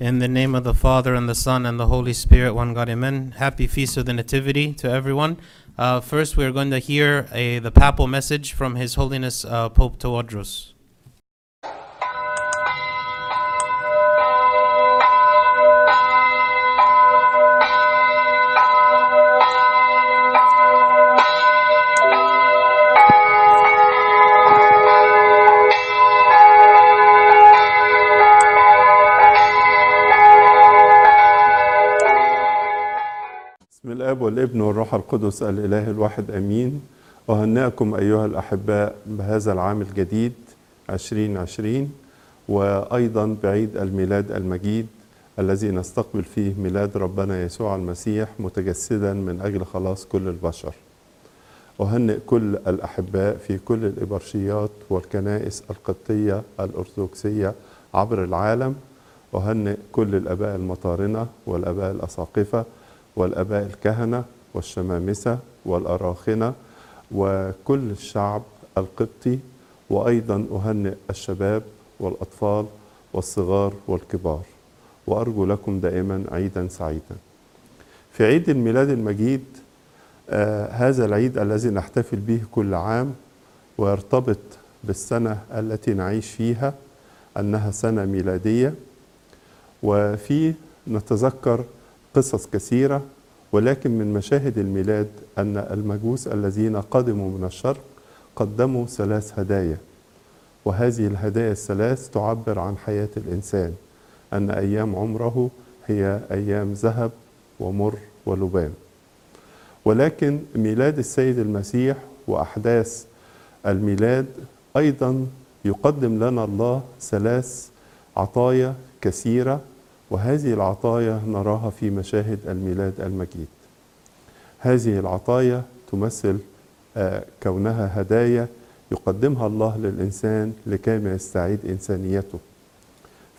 In the name of the Father, and the Son, and the Holy Spirit, one God, amen. Happy Feast of the Nativity to everyone. Uh, first, we are going to hear a, the papal message from His Holiness uh, Pope Tawadros. والابن والروح القدس الإله الواحد آمين أهنئكم أيها الأحباء بهذا العام الجديد 2020 وأيضا بعيد الميلاد المجيد الذي نستقبل فيه ميلاد ربنا يسوع المسيح متجسدا من أجل خلاص كل البشر. أهنئ كل الأحباء في كل الإبرشيات والكنائس القبطية الأرثوذكسية عبر العالم. أهنئ كل الآباء المطارنة والآباء الأساقفة والآباء الكهنة والشمامسة والأراخنة وكل الشعب القبطي وأيضا أهنئ الشباب والأطفال والصغار والكبار وأرجو لكم دائما عيدا سعيدا. في عيد الميلاد المجيد آه هذا العيد الذي نحتفل به كل عام ويرتبط بالسنة التي نعيش فيها أنها سنة ميلادية وفيه نتذكر قصص كثيرة ولكن من مشاهد الميلاد أن المجوس الذين قدموا من الشرق قدموا ثلاث هدايا. وهذه الهدايا الثلاث تعبر عن حياة الإنسان أن أيام عمره هي أيام ذهب ومر ولبان. ولكن ميلاد السيد المسيح وأحداث الميلاد أيضا يقدم لنا الله ثلاث عطايا كثيرة وهذه العطايا نراها في مشاهد الميلاد المجيد. هذه العطايا تمثل كونها هدايا يقدمها الله للإنسان لكي يستعيد إنسانيته.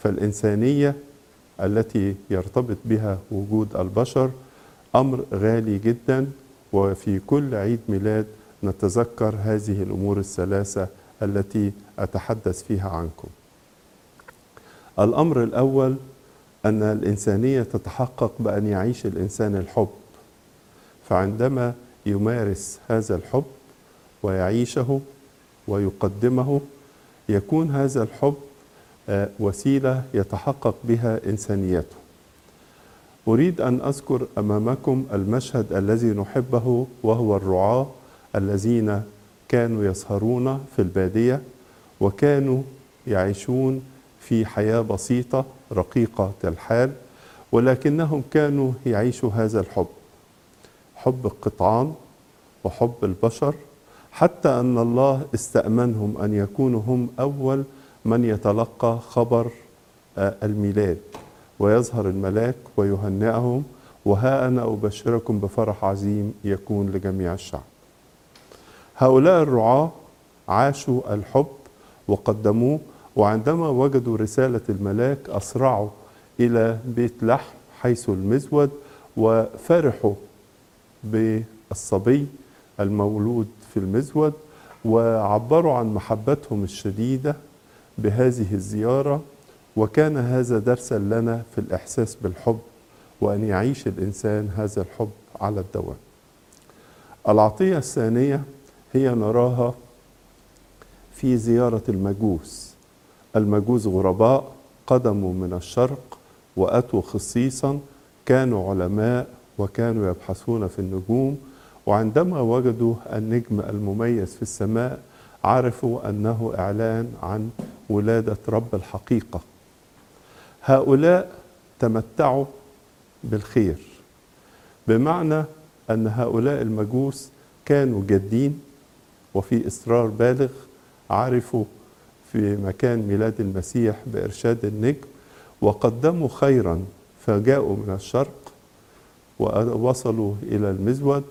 فالإنسانية التي يرتبط بها وجود البشر أمر غالي جدا وفي كل عيد ميلاد نتذكر هذه الأمور الثلاثة التي أتحدث فيها عنكم. الأمر الأول أن الإنسانية تتحقق بأن يعيش الإنسان الحب. فعندما يمارس هذا الحب ويعيشه ويقدمه يكون هذا الحب وسيلة يتحقق بها إنسانيته. أريد أن أذكر أمامكم المشهد الذي نحبه وهو الرعاة الذين كانوا يسهرون في البادية وكانوا يعيشون في حياة بسيطة رقيقة الحال ولكنهم كانوا يعيشوا هذا الحب حب القطعان وحب البشر حتى أن الله استأمنهم أن يكونوا هم أول من يتلقى خبر الميلاد ويظهر الملاك ويهنئهم وها أنا أبشركم بفرح عظيم يكون لجميع الشعب. هؤلاء الرعاة عاشوا الحب وقدموه وعندما وجدوا رسالة الملاك أسرعوا إلى بيت لحم حيث المزود وفرحوا بالصبي المولود في المزود وعبروا عن محبتهم الشديدة بهذه الزيارة وكان هذا درسا لنا في الإحساس بالحب وأن يعيش الإنسان هذا الحب على الدوام. العطية الثانية هي نراها في زيارة المجوس. المجوس غرباء قدموا من الشرق وأتوا خصيصا كانوا علماء وكانوا يبحثون في النجوم. وعندما وجدوا النجم المميز في السماء عرفوا أنه إعلان عن ولادة رب الحقيقة. هؤلاء تمتعوا بالخير بمعنى أن هؤلاء المجوس كانوا جادين وفي إصرار بالغ عرفوا في مكان ميلاد المسيح بإرشاد النجم وقدموا خيرا فجاءوا من الشرق ووصلوا إلى المزود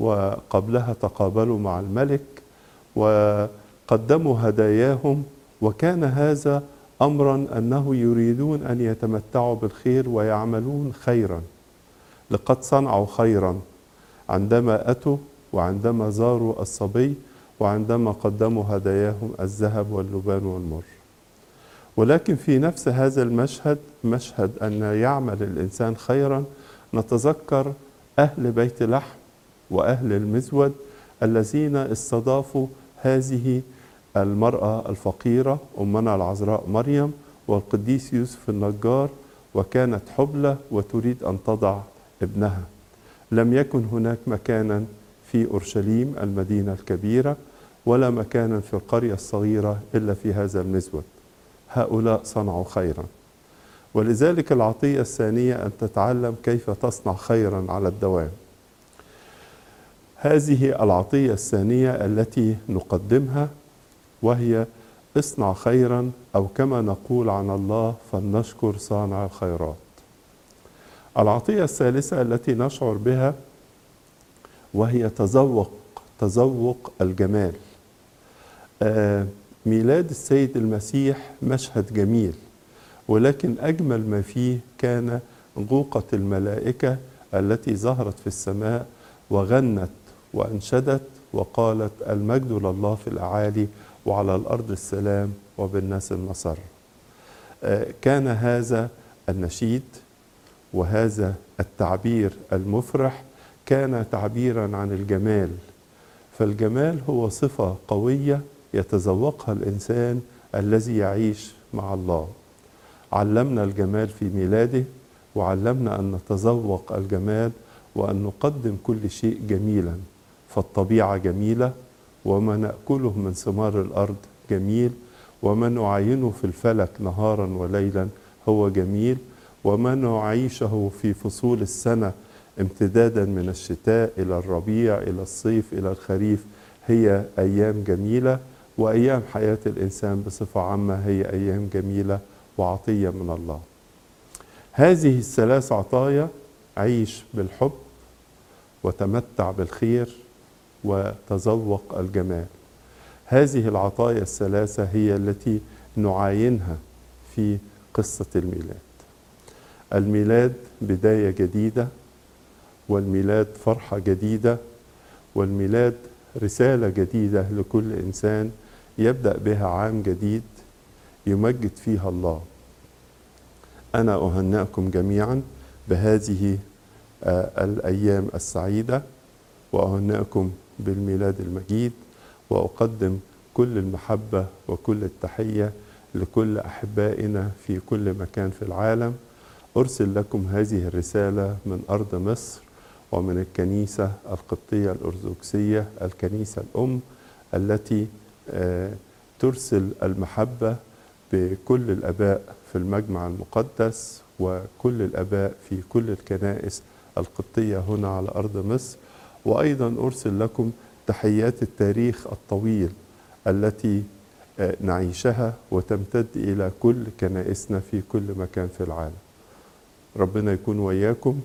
وقبلها تقابلوا مع الملك وقدموا هداياهم وكان هذا أمرا أنه يريدون أن يتمتعوا بالخير ويعملون خيرا. لقد صنعوا خيرا عندما أتوا وعندما زاروا الصبي وعندما قدموا هداياهم الذهب واللبان والمر. ولكن في نفس هذا المشهد مشهد أن يعمل الإنسان خيرا نتذكر أهل بيت لحم وأهل المزود الذين استضافوا هذه المرأة الفقيرة أمنا العذراء مريم والقديس يوسف النجار وكانت حبلى وتريد أن تضع ابنها. لم يكن هناك مكانا في أورشليم المدينة الكبيرة. ولا مكانا في القرية الصغيرة إلا في هذا المزود. هؤلاء صنعوا خيرا. ولذلك العطية الثانية أن تتعلم كيف تصنع خيرا على الدوام. هذه العطية الثانية التي نقدمها وهي اصنع خيرا أو كما نقول عن الله فلنشكر صانع الخيرات. العطية الثالثة التي نشعر بها وهي تذوق تذوق الجمال. ميلاد السيد المسيح مشهد جميل ولكن أجمل ما فيه كان غوقة الملائكة التي ظهرت في السماء وغنت وأنشدت وقالت المجد لله في الأعالي وعلى الأرض السلام وبالناس المسر آه كان هذا النشيد وهذا التعبير المفرح كان تعبيرا عن الجمال فالجمال هو صفة قوية يتذوقها الإنسان الذي يعيش مع الله. علمنا الجمال في ميلاده وعلمنا أن نتذوق الجمال وأن نقدم كل شيء جميلا فالطبيعة جميلة وما نأكله من ثمار الأرض جميل وما نعاينه في الفلك نهارا وليلا هو جميل وما نعيشه في فصول السنة امتدادا من الشتاء إلى الربيع إلى الصيف إلى الخريف هي أيام جميلة. وأيام حياة الإنسان بصفة عامة هي أيام جميلة وعطية من الله. هذه الثلاث عطايا عيش بالحب وتمتع بالخير وتذوق الجمال. هذه العطايا الثلاثة هي التي نعاينها في قصة الميلاد. الميلاد بداية جديدة والميلاد فرحة جديدة والميلاد رسالة جديدة لكل إنسان يبدأ بها عام جديد يمجد فيها الله. أنا أهنئكم جميعا بهذه الأيام السعيدة وأهنئكم بالميلاد المجيد وأقدم كل المحبة وكل التحية لكل أحبائنا في كل مكان في العالم. أرسل لكم هذه الرسالة من أرض مصر ومن الكنيسة القبطية الأرثوذكسية الكنيسة الأم التي ترسل المحبة بكل الآباء في المجمع المقدس وكل الآباء في كل الكنائس القبطية هنا على أرض مصر. وأيضا أرسل لكم تحيات التاريخ الطويل التي نعيشها وتمتد إلى كل كنائسنا في كل مكان في العالم. ربنا يكون وياكم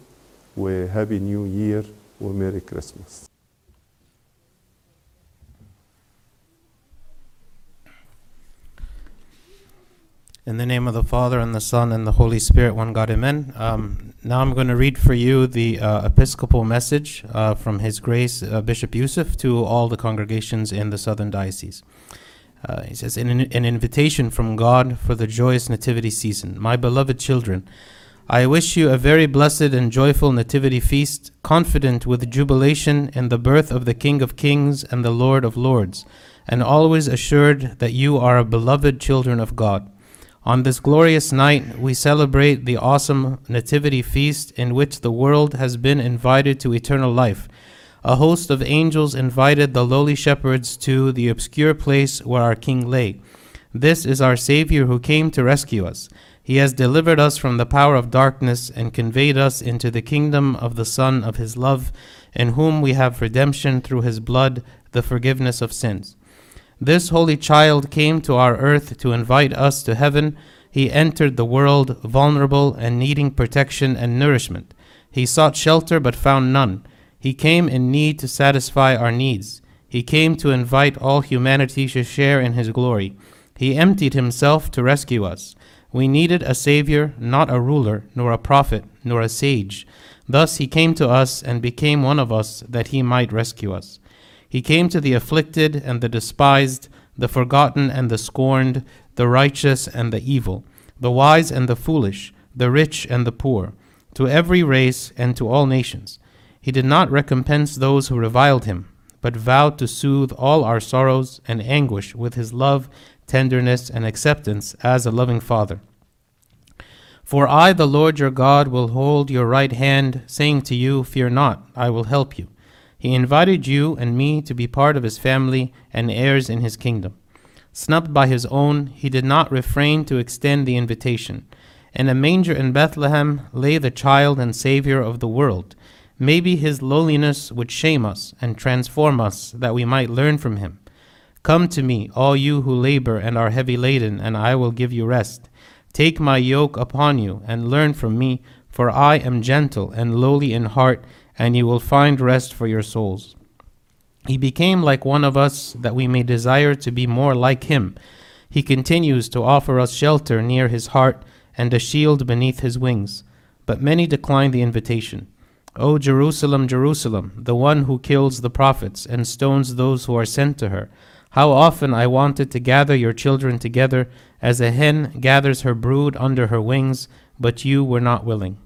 وهابي نيو يير وميري كريسماس. In the name of the Father, and the Son, and the Holy Spirit, one God, amen. Um, now I'm going to read for you the uh, Episcopal message uh, from His Grace uh, Bishop Yusuf to all the congregations in the Southern Diocese. Uh, he says, an, an invitation from God for the joyous Nativity season. My beloved children, I wish you a very blessed and joyful Nativity feast, confident with jubilation in the birth of the King of Kings and the Lord of Lords, and always assured that you are beloved children of God. On this glorious night, we celebrate the awesome Nativity feast in which the world has been invited to eternal life. A host of angels invited the lowly shepherds to the obscure place where our King lay. This is our Savior who came to rescue us. He has delivered us from the power of darkness and conveyed us into the kingdom of the Son of His love, in whom we have redemption through His blood, the forgiveness of sins. This holy child came to our earth to invite us to heaven. He entered the world vulnerable and needing protection and nourishment. He sought shelter but found none. He came in need to satisfy our needs. He came to invite all humanity to share in his glory. He emptied himself to rescue us. We needed a Savior, not a ruler, nor a prophet, nor a sage. Thus he came to us and became one of us that he might rescue us. He came to the afflicted and the despised, the forgotten and the scorned, the righteous and the evil, the wise and the foolish, the rich and the poor, to every race and to all nations. He did not recompense those who reviled him, but vowed to soothe all our sorrows and anguish with his love, tenderness, and acceptance as a loving father. For I, the Lord your God, will hold your right hand, saying to you, Fear not, I will help you. He invited you and me to be part of his family and heirs in his kingdom. Snubbed by his own, he did not refrain to extend the invitation. In a manger in Bethlehem lay the child and Savior of the world. Maybe his lowliness would shame us and transform us that we might learn from him. Come to me, all you who labor and are heavy laden, and I will give you rest. Take my yoke upon you and learn from me, for I am gentle and lowly in heart, and you will find rest for your souls. He became like one of us that we may desire to be more like him. He continues to offer us shelter near his heart and a shield beneath his wings. But many decline the invitation. O Jerusalem, Jerusalem, the one who kills the prophets and stones those who are sent to her. How often I wanted to gather your children together as a hen gathers her brood under her wings, but you were not willing.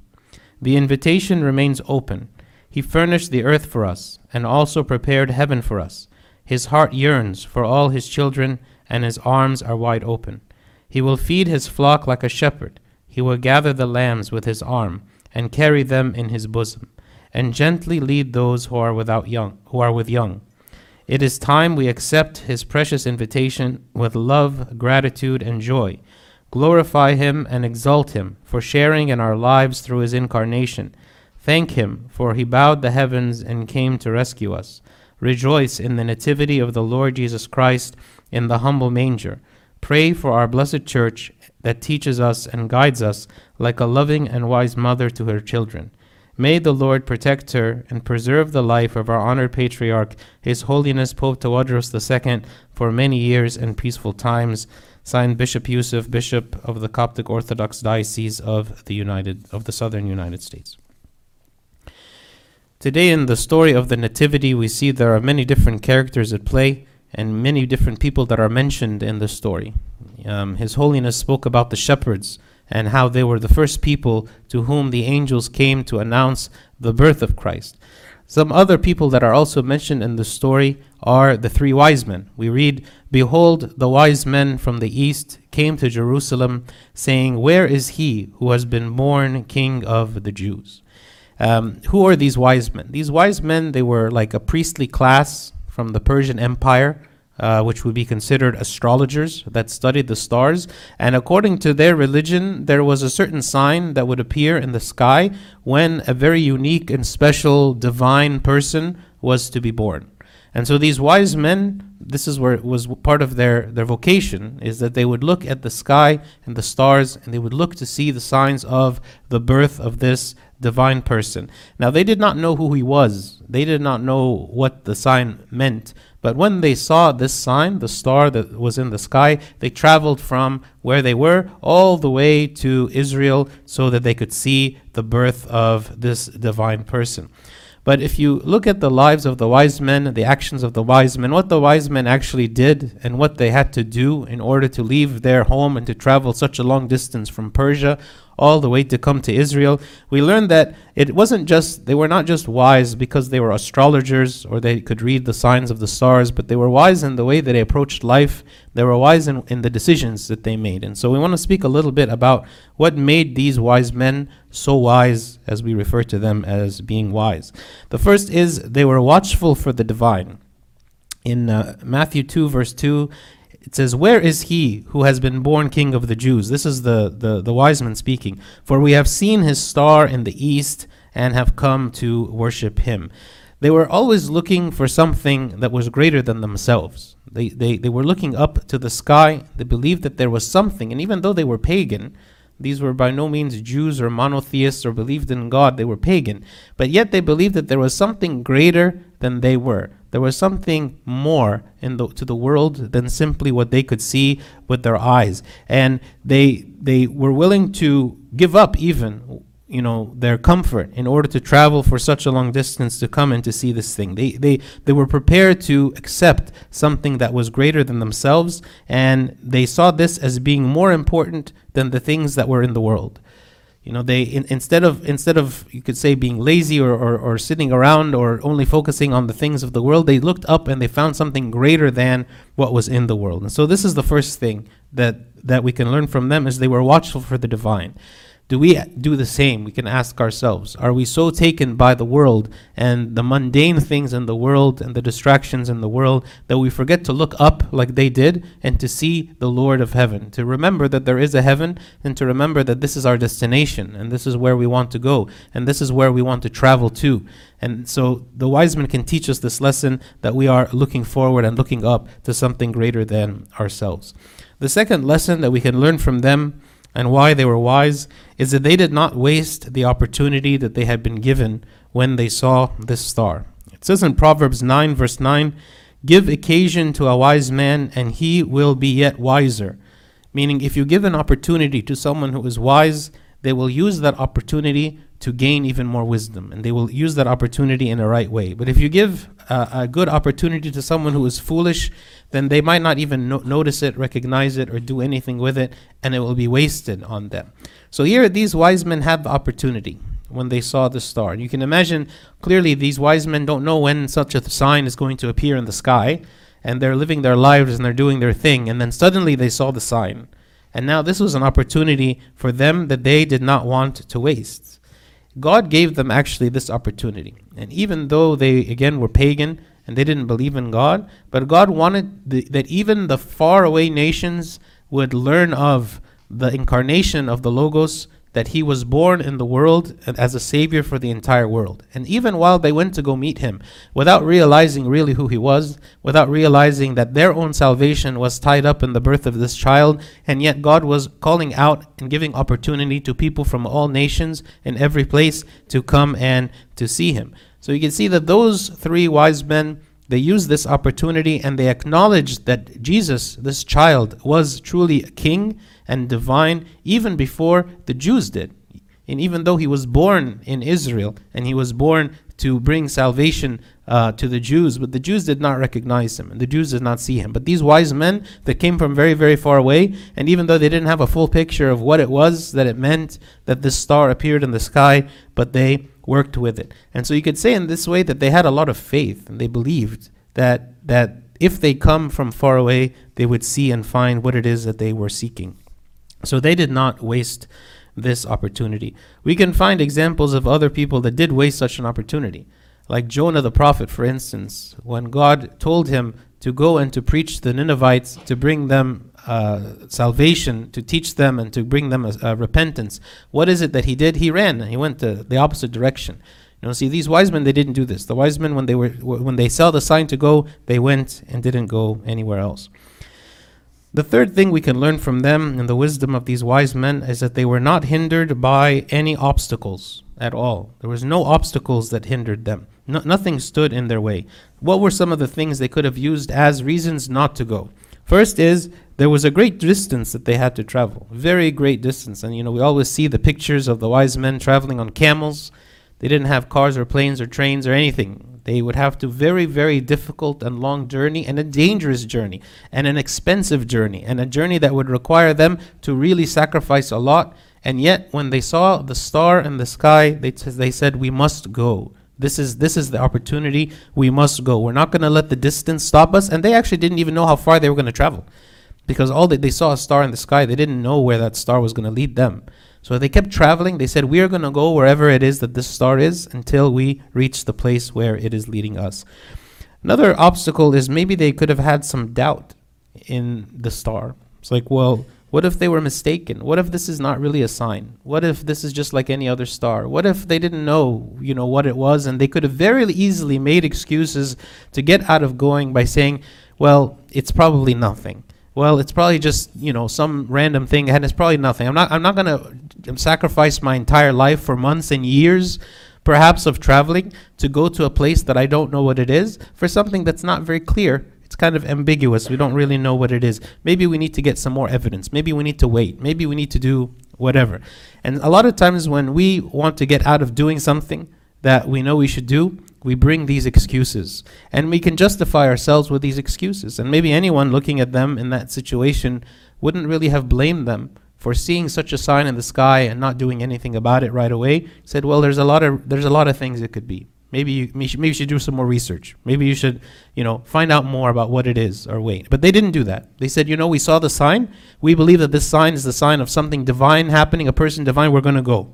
The invitation remains open. He furnished the earth for us, and also prepared heaven for us. His heart yearns for all his children, and his arms are wide open. He will feed his flock like a shepherd. He will gather the lambs with his arm, and carry them in his bosom, and gently lead those who are without young, who are with young. It is time we accept his precious invitation with love, gratitude, and joy. Glorify him and exalt him for sharing in our lives through his incarnation. Thank him, for he bowed the heavens and came to rescue us. Rejoice in the nativity of the Lord Jesus Christ in the humble manger. Pray for our blessed church that teaches us and guides us like a loving and wise mother to her children. May the Lord protect her and preserve the life of our honored patriarch, His Holiness Pope Tawadros II, for many years and peaceful times. Signed Bishop Yusuf, Bishop of the Coptic Orthodox Diocese of the United of the Southern United States. Today, in the story of the Nativity, we see there are many different characters at play and many different people that are mentioned in the story. Um, His Holiness spoke about the shepherds and how they were the first people to whom the angels came to announce the birth of Christ. Some other people that are also mentioned in the story are the three wise men. We read, Behold, the wise men from the east came to Jerusalem, saying, Where is he who has been born king of the Jews? Um, who are these wise men? These wise men, they were like a priestly class from the Persian Empire uh, which would be considered astrologers that studied the stars. And according to their religion, there was a certain sign that would appear in the sky when a very unique and special divine person was to be born. And so these wise men, this is where it was part of their, their vocation, is that they would look at the sky and the stars and they would look to see the signs of the birth of this divine person. Now, they did not know who he was, they did not know what the sign meant. But when they saw this sign, the star that was in the sky, they traveled from where they were all the way to Israel so that they could see the birth of this divine person. But if you look at the lives of the wise men, the actions of the wise men, what the wise men actually did and what they had to do in order to leave their home and to travel such a long distance from Persia all the way to come to Israel, we learned that it wasn't just, they were not just wise because they were astrologers or they could read the signs of the stars, but they were wise in the way that they approached life. They were wise in, in the decisions that they made. And so we want to speak a little bit about what made these wise men so wise, as we refer to them as being wise. The first is they were watchful for the divine. In uh, Matthew 2, verse 2, it says, Where is he who has been born king of the Jews? This is the, the, the wise man speaking. For we have seen his star in the east and have come to worship him. They were always looking for something that was greater than themselves. They, they, they were looking up to the sky. They believed that there was something. And even though they were pagan, these were by no means Jews or monotheists or believed in God. They were pagan. But yet they believed that there was something greater than they were. There was something more in the, to the world than simply what they could see with their eyes. And they, they were willing to give up even you know their comfort in order to travel for such a long distance to come and to see this thing they they they were prepared to accept something that was greater than themselves and they saw this as being more important than the things that were in the world you know they in, instead of instead of you could say being lazy or, or, or sitting around or only focusing on the things of the world they looked up and they found something greater than what was in the world. And so this is the first thing that that we can learn from them is they were watchful for the divine do we do the same? We can ask ourselves Are we so taken by the world and the mundane things in the world and the distractions in the world that we forget to look up like they did and to see the Lord of heaven? To remember that there is a heaven and to remember that this is our destination and this is where we want to go and this is where we want to travel to. And so the wise men can teach us this lesson that we are looking forward and looking up to something greater than ourselves. The second lesson that we can learn from them and why they were wise is that they did not waste the opportunity that they had been given when they saw this star. It says in Proverbs 9, verse 9, Give occasion to a wise man, and he will be yet wiser. Meaning, if you give an opportunity to someone who is wise, they will use that opportunity to gain even more wisdom, and they will use that opportunity in a right way. But if you give a, a good opportunity to someone who is foolish, then they might not even no- notice it, recognize it, or do anything with it, and it will be wasted on them. So here, these wise men had the opportunity when they saw the star. And you can imagine clearly these wise men don't know when such a sign is going to appear in the sky, and they're living their lives and they're doing their thing, and then suddenly they saw the sign. And now this was an opportunity for them that they did not want to waste. God gave them actually this opportunity. And even though they, again, were pagan and they didn't believe in God, but God wanted the, that even the faraway nations would learn of the incarnation of the Logos, that he was born in the world as a savior for the entire world. And even while they went to go meet him, without realizing really who he was, without realizing that their own salvation was tied up in the birth of this child, and yet God was calling out and giving opportunity to people from all nations in every place to come and to see him. So you can see that those three wise men they used this opportunity and they acknowledged that Jesus, this child, was truly a king and divine even before the Jews did. And even though he was born in Israel and he was born to bring salvation uh, to the Jews, but the Jews did not recognize him and the Jews did not see him. But these wise men that came from very, very far away, and even though they didn't have a full picture of what it was that it meant that this star appeared in the sky, but they worked with it. And so you could say in this way that they had a lot of faith and they believed that that if they come from far away, they would see and find what it is that they were seeking. So they did not waste this opportunity. We can find examples of other people that did waste such an opportunity. Like Jonah the prophet, for instance, when God told him to go and to preach the Ninevites, to bring them uh, salvation, to teach them and to bring them a, a repentance, what is it that he did? He ran. He went to the opposite direction. You know, see, these wise men they didn't do this. The wise men, when they were when they saw the sign to go, they went and didn't go anywhere else. The third thing we can learn from them and the wisdom of these wise men is that they were not hindered by any obstacles at all. There was no obstacles that hindered them. No, nothing stood in their way. What were some of the things they could have used as reasons not to go? First is there was a great distance that they had to travel, very great distance. And you know, we always see the pictures of the wise men traveling on camels. They didn't have cars or planes or trains or anything. They would have to very, very difficult and long journey and a dangerous journey and an expensive journey and a journey that would require them to really sacrifice a lot. And yet, when they saw the star in the sky, they, t- they said, We must go. This is this is the opportunity. We must go. We're not going to let the distance stop us. And they actually didn't even know how far they were going to travel, because all they, they saw a star in the sky. They didn't know where that star was going to lead them. So they kept traveling. They said, We are going to go wherever it is that this star is until we reach the place where it is leading us. Another obstacle is maybe they could have had some doubt in the star. It's like, well, what if they were mistaken? What if this is not really a sign? What if this is just like any other star? What if they didn't know, you know, what it was and they could have very easily made excuses to get out of going by saying, well, it's probably nothing well, it's probably just you know some random thing, and it's probably nothing. I'm not I'm not gonna sacrifice my entire life for months and years, perhaps of traveling to go to a place that I don't know what it is for something that's not very clear. It's It's kind of ambiguous. We don't really know what it is. Maybe we need to get some more evidence. Maybe we need to wait. Maybe we need to do whatever. And a lot of times when we want to get out of doing something that we know we should do, we bring these excuses. And we can justify ourselves with these excuses. And maybe anyone looking at them in that situation wouldn't really have blamed them for seeing such a sign in the sky and not doing anything about it right away. Said, well, there's a lot of there's a lot of things it could be. Maybe you maybe you should do some more research. Maybe you should, you know, find out more about what it is or wait. But they didn't do that. They said, you know, we saw the sign. We believe that this sign is the sign of something divine happening, a person divine. We're going to go.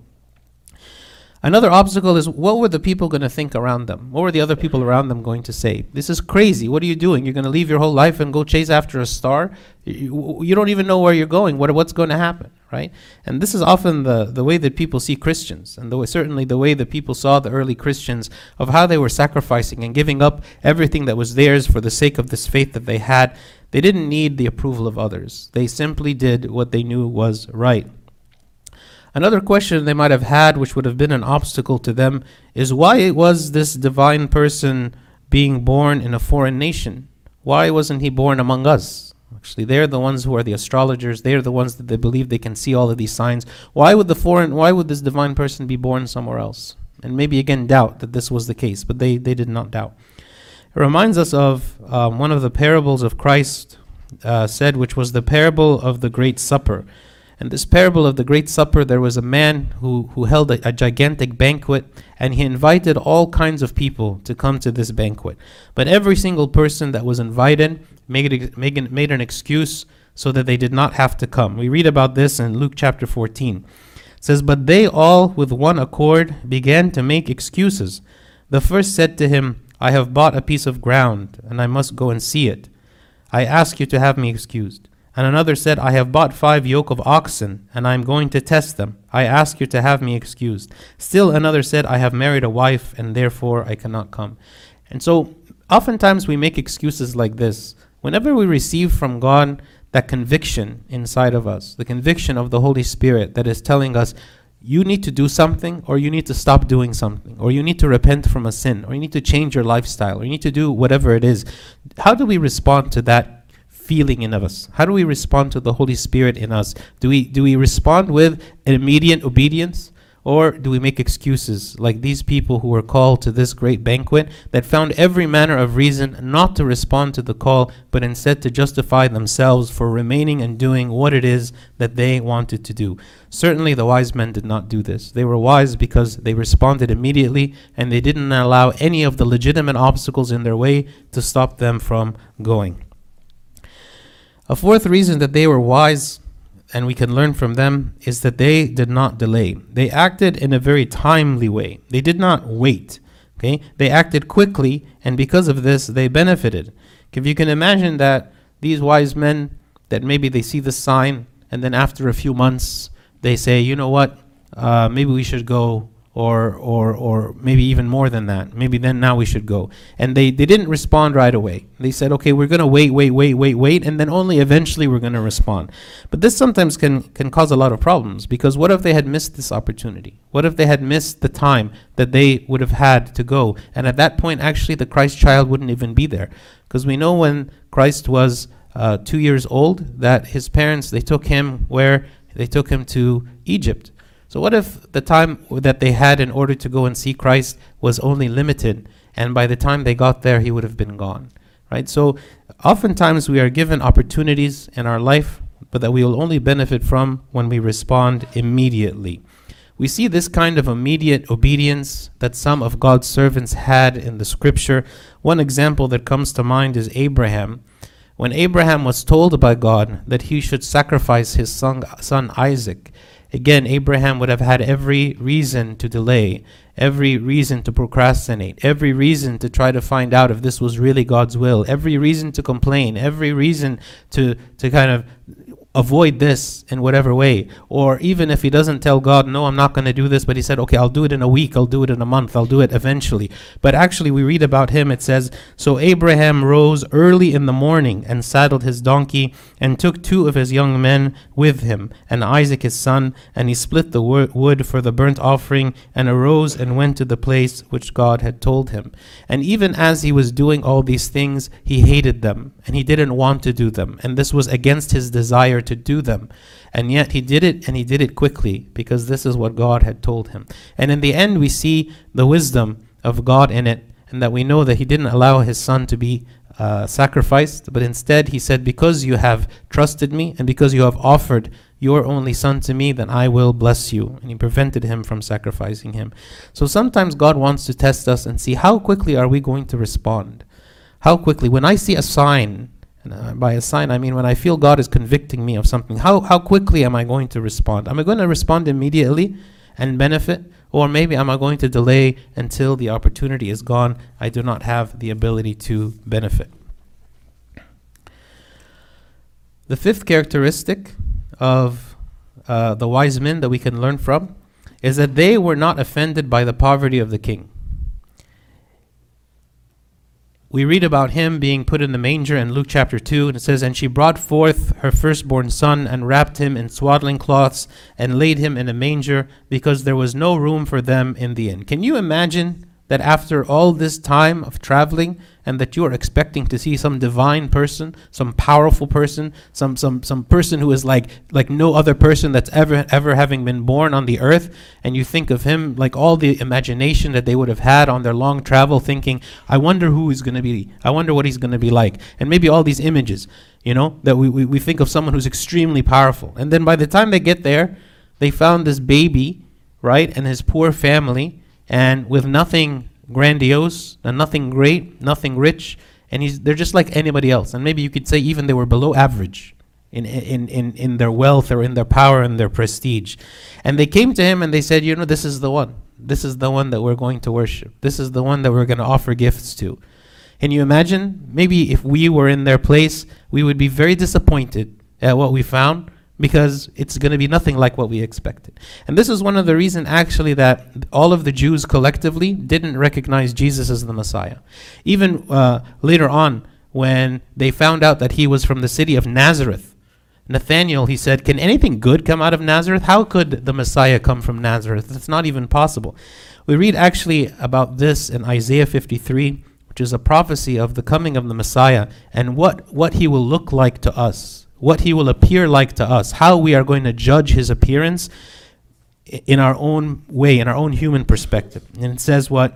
Another obstacle is what were the people going to think around them? What were the other people around them going to say? This is crazy. What are you doing? You're going to leave your whole life and go chase after a star? You, you don't even know where you're going. What, what's going to happen, right? And this is often the, the way that people see Christians, and the way, certainly the way that people saw the early Christians of how they were sacrificing and giving up everything that was theirs for the sake of this faith that they had. They didn't need the approval of others. They simply did what they knew was right. Another question they might have had, which would have been an obstacle to them, is why was this divine person being born in a foreign nation? Why wasn't he born among us? Actually, they're the ones who are the astrologers. They're the ones that they believe they can see all of these signs. Why would the foreign? Why would this divine person be born somewhere else? And maybe again doubt that this was the case, but they they did not doubt. It reminds us of um, one of the parables of Christ uh, said, which was the parable of the Great Supper. In this parable of the Great Supper, there was a man who, who held a, a, gigantic banquet, and he invited all kinds of people to come to this banquet. But every single person that was invited made, made, made an excuse so that they did not have to come. We read about this in Luke chapter 14. It says, But they all with one accord began to make excuses. The first said to him, I have bought a piece of ground, and I must go and see it. I ask you to have me excused. And another said, I have bought five yoke of oxen, and I am going to test them. I ask you to have me excused. Still another said, I have married a wife, and therefore I cannot come. And so, oftentimes we make excuses like this. Whenever we receive from God that conviction inside of us, the conviction of the Holy Spirit that is telling us, you need to do something, or you need to stop doing something, or you need to repent from a sin, or you need to change your lifestyle, or you need to do whatever it is. How do we respond to that feeling in us? How do we respond to the Holy Spirit in us? Do we do we respond with immediate obedience? Or do we make excuses like these people who were called to this great banquet that found every manner of reason not to respond to the call, but instead to justify themselves for remaining and doing what it is that they wanted to do? Certainly, the wise men did not do this. They were wise because they responded immediately and they didn't allow any of the legitimate obstacles in their way to stop them from going. A fourth reason that they were wise and we can learn from them is that they did not delay. They acted in a very timely way. They did not wait. Okay? They acted quickly and because of this they benefited. If you can imagine that these wise men that maybe they see the sign and then after a few months they say, "You know what? Uh, maybe we should go or or or maybe even more than that. Maybe then now we should go. And they, they didn't respond right away. They said, okay, we're gonna wait, wait, wait, wait, wait, and then only eventually we're gonna respond. But this sometimes can can cause a lot of problems because what if they had missed this opportunity? What if they had missed the time that they would have had to go? And at that point, actually, the Christ child wouldn't even be there, because we know when Christ was uh, two years old that his parents they took him where they took him to Egypt so, what if the time that they had in order to go and see Christ was only limited, and by the time they got there, he would have been gone? Right? So, oftentimes we are given opportunities in our life, but that we will only benefit from when we respond immediately. We see this kind of immediate obedience that some of God's servants had in the scripture. One example that comes to mind is Abraham. When Abraham was told by God that he should sacrifice his son, son Isaac, Again, Abraham would have had every reason to delay, every reason to procrastinate, every reason to try to find out if this was really God's will, every reason to complain, every reason to, to kind of avoid this in whatever way. Or even if he doesn't tell God, no, I'm not going to do this, but he said, okay, I'll do it in a week, I'll do it in a month, I'll do it eventually. But actually, we read about him, it says, So Abraham rose early in the morning and saddled his donkey and took two of his young men with him and Isaac his son, and he split the wood for the burnt offering and arose and went to the place which God had told him. And even as he was doing all these things, he hated them and he didn't want to do them. And this was against his desire to do them. And yet he did it and he did it quickly because this is what God had told him. And in the end, we see the wisdom of God in it and that we know that he didn't allow his son to be uh, sacrificed, but instead he said, Because you have trusted me and because you have offered your only son to me, then I will bless you. And he prevented him from sacrificing him. So sometimes God wants to test us and see how quickly are we going to respond. How quickly, when I see a sign, and uh, by a sign I mean when I feel God is convicting me of something, how, how quickly am I going to respond? Am I going to respond immediately and benefit? Or maybe am I going to delay until the opportunity is gone? I do not have the ability to benefit. The fifth characteristic of uh, the wise men that we can learn from is that they were not offended by the poverty of the king. We read about him being put in the manger in Luke chapter 2, and it says, And she brought forth her firstborn son, and wrapped him in swaddling cloths, and laid him in a manger, because there was no room for them in the inn. Can you imagine that after all this time of traveling, and that you are expecting to see some divine person, some powerful person, some some some person who is like like no other person that's ever ever having been born on the earth, and you think of him like all the imagination that they would have had on their long travel, thinking, I wonder who he's gonna be, I wonder what he's gonna be like, and maybe all these images, you know, that we, we, we think of someone who's extremely powerful. And then by the time they get there, they found this baby, right, and his poor family, and with nothing grandiose and nothing great, nothing rich, and they're just like anybody else. And maybe you could say even they were below average in in in in their wealth or in their power and their prestige. And they came to him and they said, "You know, this is the one. This is the one that we're going to worship. This is the one that we're going to offer gifts to." Can you imagine? Maybe if we were in their place, we would be very disappointed at what we found because it's going to be nothing like what we expected. And this is one of the reasons, actually, that all of the Jews collectively didn't recognize Jesus as the Messiah. Even uh, later on, when they found out that he was from the city of Nazareth, Nathanael, he said, Can anything good come out of Nazareth? How could the Messiah come from Nazareth? That's not even possible. We read actually about this in Isaiah 53, which is a prophecy of the coming of the Messiah and what, what he will look like to us what he will appear like to us, how we are going to judge his appearance in our own way, in our own human perspective. And it says what?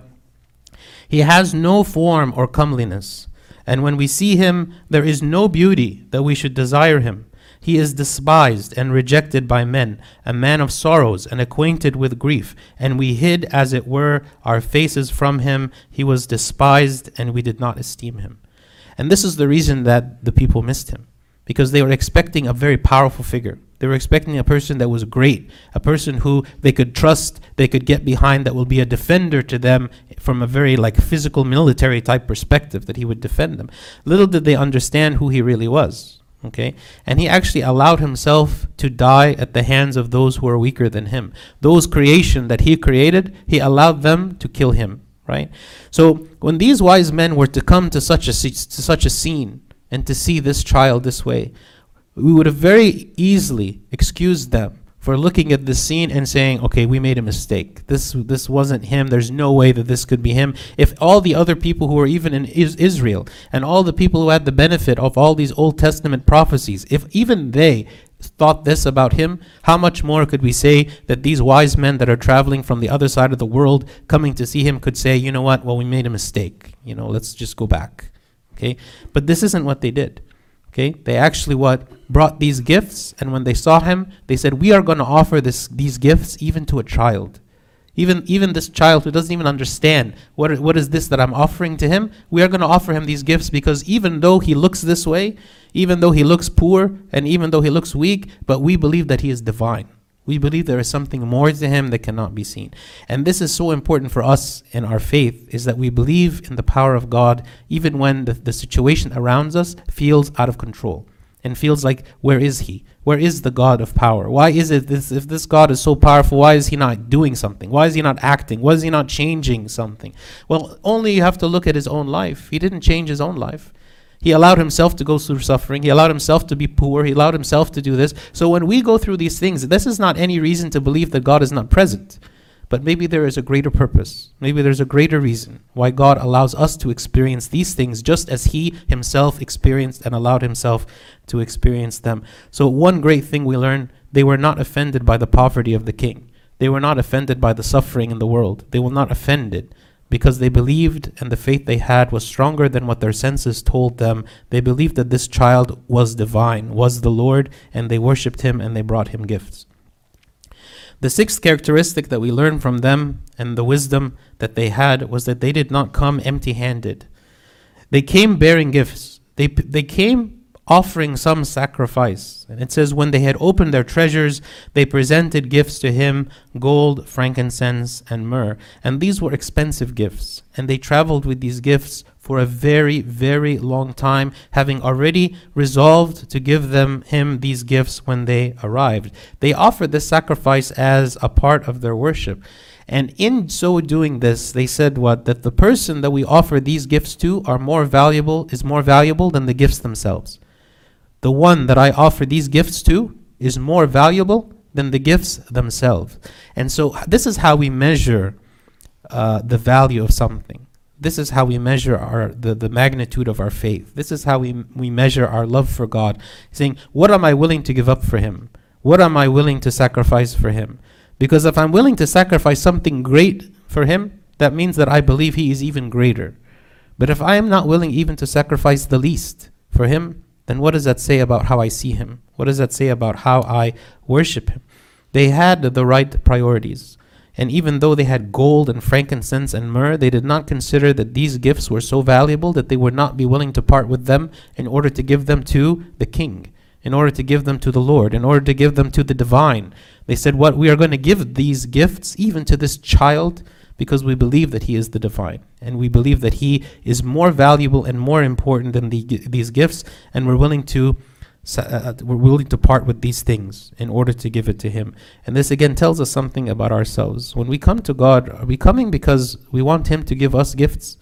He has no form or comeliness. And when we see him, there is no beauty that we should desire him. He is despised and rejected by men, a man of sorrows and acquainted with grief. And we hid, as it were, our faces from him. He was despised, and we did not esteem him. And this is the reason that the people missed him because they were expecting a very powerful figure. They were expecting a person that was great, a person who they could trust, they could get behind, that will be a defender to them from a very like physical military type perspective, that he would defend them. Little did they understand who he really was. Okay? And he actually allowed himself to die at the hands of those who are weaker than him. Those creation that he created, he allowed them to kill him. Right? So when these wise men were to come to such a to such a scene, and to see this child this way. We would have very easily excused them for looking at the scene and saying, "Okay, we made a mistake. This this wasn't him. There's no way that this could be him." If all the other people who were even in is- Israel and all the people who had the benefit of all these Old Testament prophecies, if even they thought this about him, how much more could we say that these wise men that are traveling from the other side of the world coming to see him could say, "You know what? Well, we made a mistake. You know, let's just go back." Okay? But this isn't what they did. Okay? They actually what brought these gifts and when they saw him, they said, "We are going to offer this these gifts even to a child." Even even this child who doesn't even understand what what is this that I'm offering to him, we are going to offer him these gifts because even though he looks this way, even though he looks poor and even though he looks weak, but we believe that he is divine. We believe there is something more to him that cannot be seen. And this is so important for us in our faith is that we believe in the power of God even when the, the situation around us feels out of control. and feels like, where is he? Where is the God of power? Why is it this, if this God is so powerful, why is he not doing something? Why is he not acting? Why is he not changing something? Well, only you have to look at his own life. He didn't change his own life. He allowed himself to go through suffering. He allowed himself to be poor. He allowed himself to do this. So when we go through these things, this is not any reason to believe that God is not present. But maybe there is a greater purpose. Maybe there's a greater reason why God allows us to experience these things just as He Himself experienced and allowed Himself to experience them. So, one great thing we learn they were not offended by the poverty of the king, they were not offended by the suffering in the world. They were not offended because they believed and the faith they had was stronger than what their senses told them. They believed that this child was divine, was the Lord, and they worshiped Him and they brought Him gifts. The sixth characteristic that we learn from them and the wisdom that they had was that they did not come empty handed. They came bearing gifts. They, they came offering some sacrifice. And it says, When they had opened their treasures, they presented gifts to him gold, frankincense, and myrrh. And these were expensive gifts. And they traveled with these gifts for a very, very long time, having already resolved to give them him these gifts when they arrived. They offered this sacrifice as a part of their worship. And in so doing this, they said what? That the person that we offer these gifts to are more valuable, is more valuable than the gifts themselves the one that I offer these gifts to is more valuable than the gifts themselves. And so this is how we measure uh, the value of something. This is how we measure our the, the magnitude of our faith. This is how we we measure our love for God. Saying, what am I willing to give up for him? What am I willing to sacrifice for him? Because if I'm willing to sacrifice something great for him, that means that I believe he is even greater. But if I am not willing even to sacrifice the least for him, then what does that say about how I see him? What does that say about how I worship him? They had the right priorities. And even though they had gold and frankincense and myrrh, they did not consider that these gifts were so valuable that they would not be willing to part with them in order to give them to the king, in order to give them to the Lord, in order to give them to the divine. They said, What we are going to give these gifts even to this child because we believe that He is the divine. And we believe that He is more valuable and more important than the, these gifts. And we're willing to. Uh, uh, we're willing to part with these things in order to give it to Him. And this again tells us something about ourselves. When we come to God, are we coming because we want Him to give us gifts?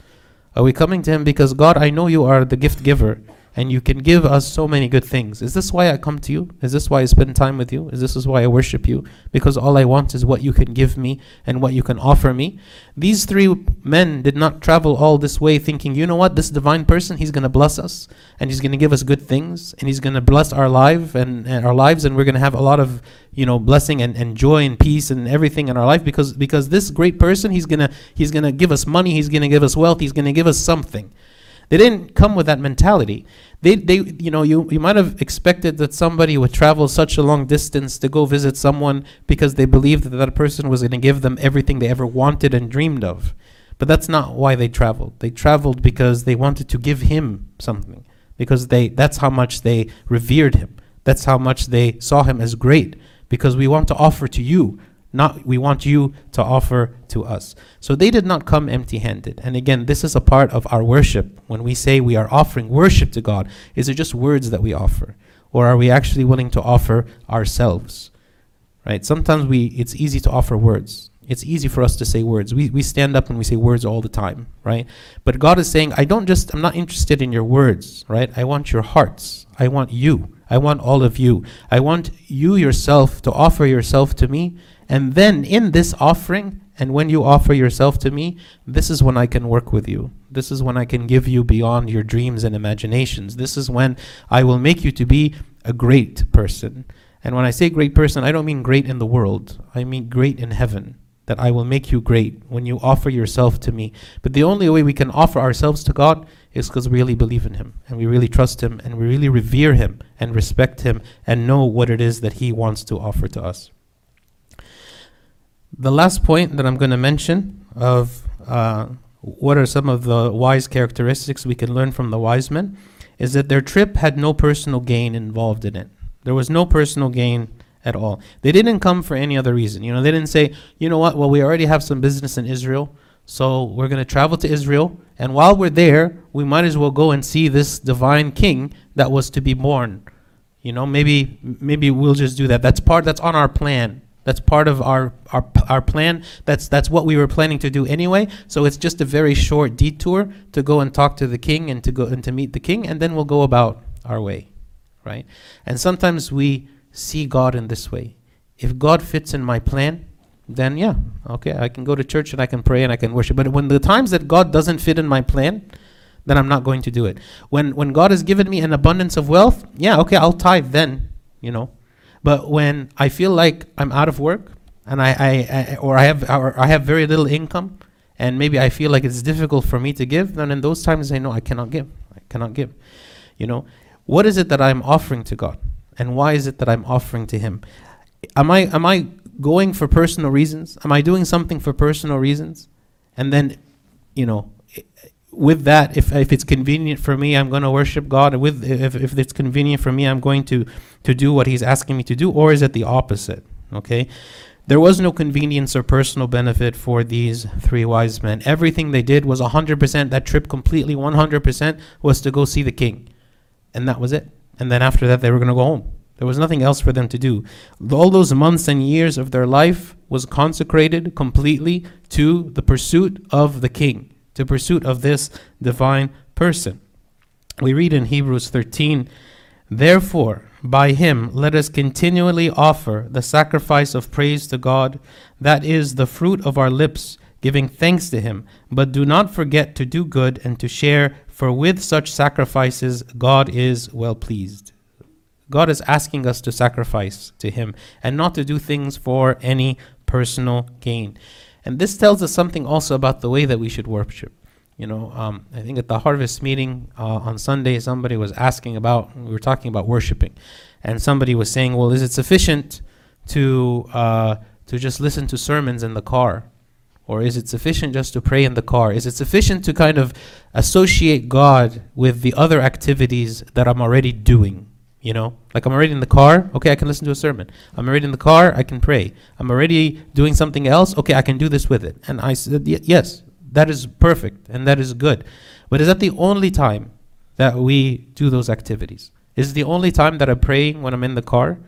Are we coming to Him because, God, I know you are the gift giver? And you can give us so many good things. Is this why I come to you? Is this why I spend time with you? Is this is why I worship you? Because all I want is what you can give me and what you can offer me. These three men did not travel all this way thinking, you know what, this divine person, he's going to bless us and he's going to give us good things and he's going to bless our life and, and our lives and we're going to have a lot of, you know, blessing and, and joy and peace and everything in our life because because this great person, he's to he's to give us money, he's to give us wealth, he's to give us something. They didn't come with that mentality. They, they, you know, you, you might have expected that somebody would travel such a long distance to go visit someone because they believed that that person was going to give them everything they ever wanted and dreamed of. But that's not why they traveled. They traveled because they wanted to give him something. Because they that's how much they revered him. That's how much they saw him as great. Because we want to offer to you not we want you to offer to us. So they did not come empty-handed. And again, this is a part of our worship. When we say we are offering worship to God, is it just words that we offer? Or are we actually willing to offer ourselves? Right? Sometimes we it's easy to offer words. It's easy for us to say words. We, we stand up and we say words all the time, right? But God is saying, I don't just, I'm not interested in your words, right? I want your hearts. I want you. I want all of you. I want you yourself to offer yourself to me and then in this offering, and when you offer yourself to me, this is when I can work with you. This is when I can give you beyond your dreams and imaginations. This is when I will make you to be a great person. And when I say great person, I don't mean great in the world, I mean great in heaven. That I will make you great when you offer yourself to me. But the only way we can offer ourselves to God is because we really believe in Him and we really trust Him and we really revere Him and respect Him and know what it is that He wants to offer to us. The last point that I'm going to mention of uh, what are some of the wise characteristics we can learn from the wise men is that their trip had no personal gain involved in it. There was no personal gain at all. They didn't come for any other reason. You know, they didn't say, you know what, well, we already have some business in Israel, so we're going to travel to Israel, and while we're there, we might as well go and see this divine king that was to be born. You know, maybe maybe we'll just do that. That's part. That's on our plan. That's part of our our our plan. That's that's what we were planning to do anyway. So it's just a very short detour to go and talk to the king and to go and to meet the king, and then we'll go about our way, right? And sometimes we see God in this way. If God fits in my plan, then yeah, okay, I can go to church and I can pray and I can worship. But when the times that God doesn't fit in my plan, then I'm not going to do it. When when God has given me an abundance of wealth, yeah, okay, I'll tithe then, you know. But when I feel like I'm out of work and I, I, I or I have or I have very little income and maybe I feel like it's difficult for me to give, then in those times I know I cannot give. I cannot give. You know, what is it that I'm offering to God? And why is it that I'm offering to him? Am I am I going for personal reasons? Am I doing something for personal reasons? And then, you know, with that, if, if it's convenient for me, I'm going to worship God. With if, if it's convenient for me, I'm going to to do what He's asking me to do. Or is it the opposite? Okay, there was no convenience or personal benefit for these three wise men. Everything they did was 100%. That trip completely 100% was to go see the king, and that was it. And then after that, they were going to go home. There was nothing else for them to do. All those months and years of their life was consecrated completely to the pursuit of the king to pursuit of this divine person. We read in Hebrews 13, Therefore, by him let us continually offer the sacrifice of praise to God, that is the fruit of our lips, giving thanks to him. But do not forget to do good and to share, for with such sacrifices God is well pleased. God is asking us to sacrifice to him and not to do things for any personal gain. And this tells us something also about the way that we should worship. You know, um, I think at the harvest meeting uh, on Sunday, somebody was asking about, we were talking about worshiping, and somebody was saying, well, is it sufficient to, uh, to just listen to sermons in the car? Or is it sufficient just to pray in the car? Is it sufficient to kind of associate God with the other activities that I'm already doing? You know, like I'm already in the car. Okay, I can listen to a sermon. I'm already in the car. I can pray. I'm already doing something else. Okay, I can do this with it. And I said, yes, that is perfect and that is good. But is that the only time that we do those activities? Is the only time that I'm praying when I'm in the car?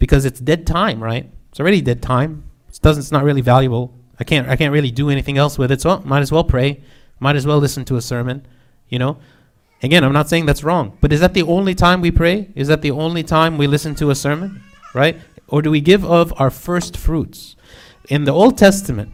Because it's dead time, right? It's already dead time. It doesn't. It's not really valuable. I can't. I can't really do anything else with it. So might as well pray. Might as well listen to a sermon. You know. Again, I'm not saying that's wrong, but is that the only time we pray? Is that the only time we listen to a sermon? Right? Or do we give of our first fruits? In the Old Testament,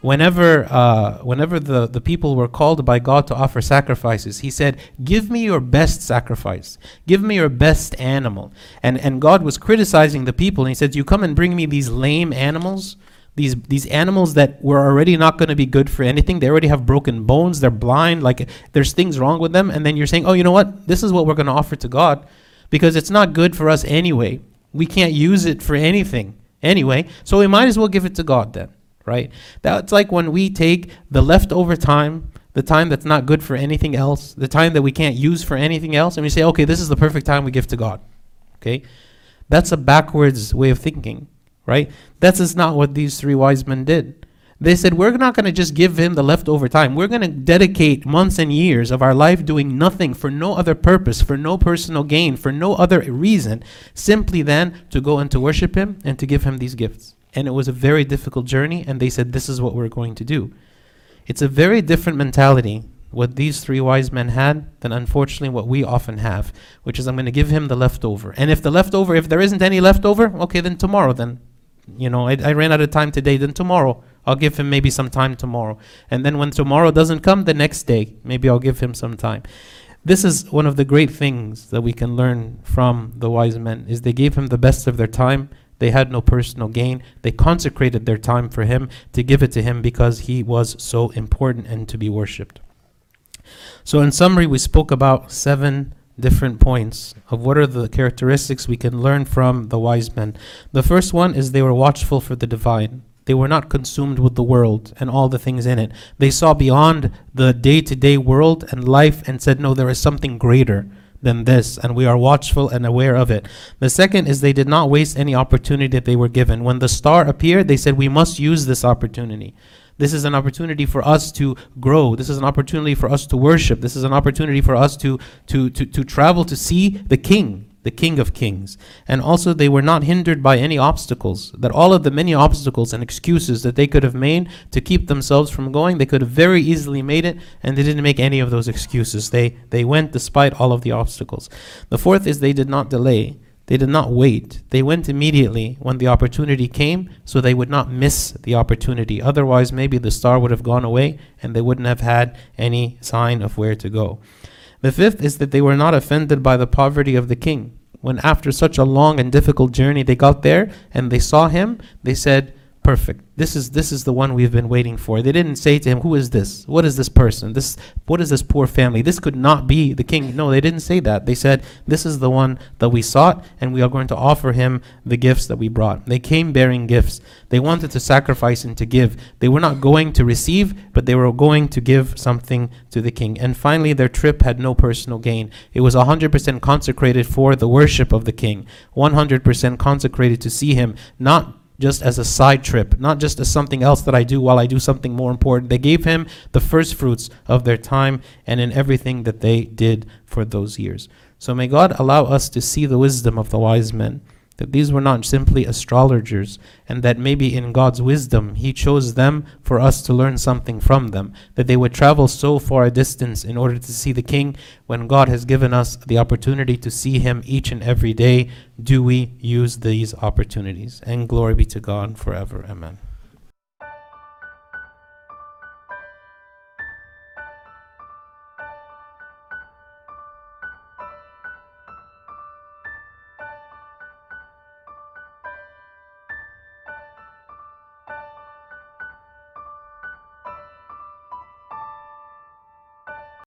whenever uh, whenever the, the people were called by God to offer sacrifices, he said, Give me your best sacrifice. Give me your best animal. And and God was criticizing the people and he said, You come and bring me these lame animals these these animals that were already not going to be good for anything they already have broken bones they're blind like there's things wrong with them and then you're saying oh you know what? This is what we're going to offer to god because it's not good for us anyway. We can't use it for anything anyway so we might as well give it to god then right? That's like when we take the leftover time the time that's not good for anything else the time that we can't use for anything else and we say okay this is the perfect time we give to god okay? That's a backwards way of thinking right? That's just not what these three wise men did. They said, We're not going to just give him the leftover time. We're going to dedicate months and years of our life doing nothing for no other purpose, for no personal gain, for no other reason, simply then to go and to worship him and to give him these gifts. And it was a very difficult journey, and they said, This is what we're going to do. It's a very different mentality what these three wise men had than unfortunately what we often have, which is I'm going to give him the leftover. And if the leftover, if there isn't any leftover, okay, then tomorrow, then you know, I, I ran out of time today, then tomorrow I'll give him maybe some time tomorrow. And then when tomorrow doesn't come, the next day, maybe I'll give him some time. This is one of the great things that we can learn from the wise men is they gave him the best of their time. They had no personal gain. They consecrated their time for him to give it to him because he was so important and to be worshipped. So in summary, we spoke about seven different points of what are the characteristics we can learn from the wise men. The first one is they were watchful for the divine. They were not consumed with the world and all the things in it. They saw beyond the day to day world and life and said, No, there is something greater than this, and we are watchful and aware of it. The second is they did not waste any opportunity that they were given. When the star appeared, they said, We must use this opportunity. This is an opportunity for us to grow. This is an opportunity for us to worship. This is an opportunity for us to, to, to, to travel to see the King. the King of Kings. And also, they were not hindered by any obstacles. That all of the many obstacles and excuses that they could have made to keep themselves from going, they could have very easily made it, and they didn't make any of those excuses. They, they went despite all of the obstacles. The fourth is they did not delay. They did not wait. They went immediately when the opportunity came so they would not miss the opportunity. Otherwise, maybe the star would have gone away and they wouldn't have had any sign of where to go. The fifth is that they were not offended by the poverty of the king. When after such a long and difficult journey they got there and they saw him, they said, Perfect. This is this is the one we've been waiting for. They didn't say to him, Who is this? What is this person? This what is this poor family? This could not be the king. No, they didn't say that. They said, This is the one that we sought, and we are going to offer him the gifts that we brought. They came bearing gifts. They wanted to sacrifice and to give. They were not going to receive, but they were going to give something to the king. And finally, their trip had no personal gain. It was 100% consecrated for the worship of the king, 100% consecrated to see him, not just as a side trip, not just as something else that I do while I do something more important. They gave him the first fruits of their time and in everything that they did for those years. So may God allow us to see the wisdom of the wise men, that these were not simply astrologers, and that maybe in God's wisdom He chose them for us to learn something from them, that they would travel so far a distance in order to see the King when God has given us the opportunity to see Him each and every day. Do we use these opportunities? And glory be to God forever. Amen.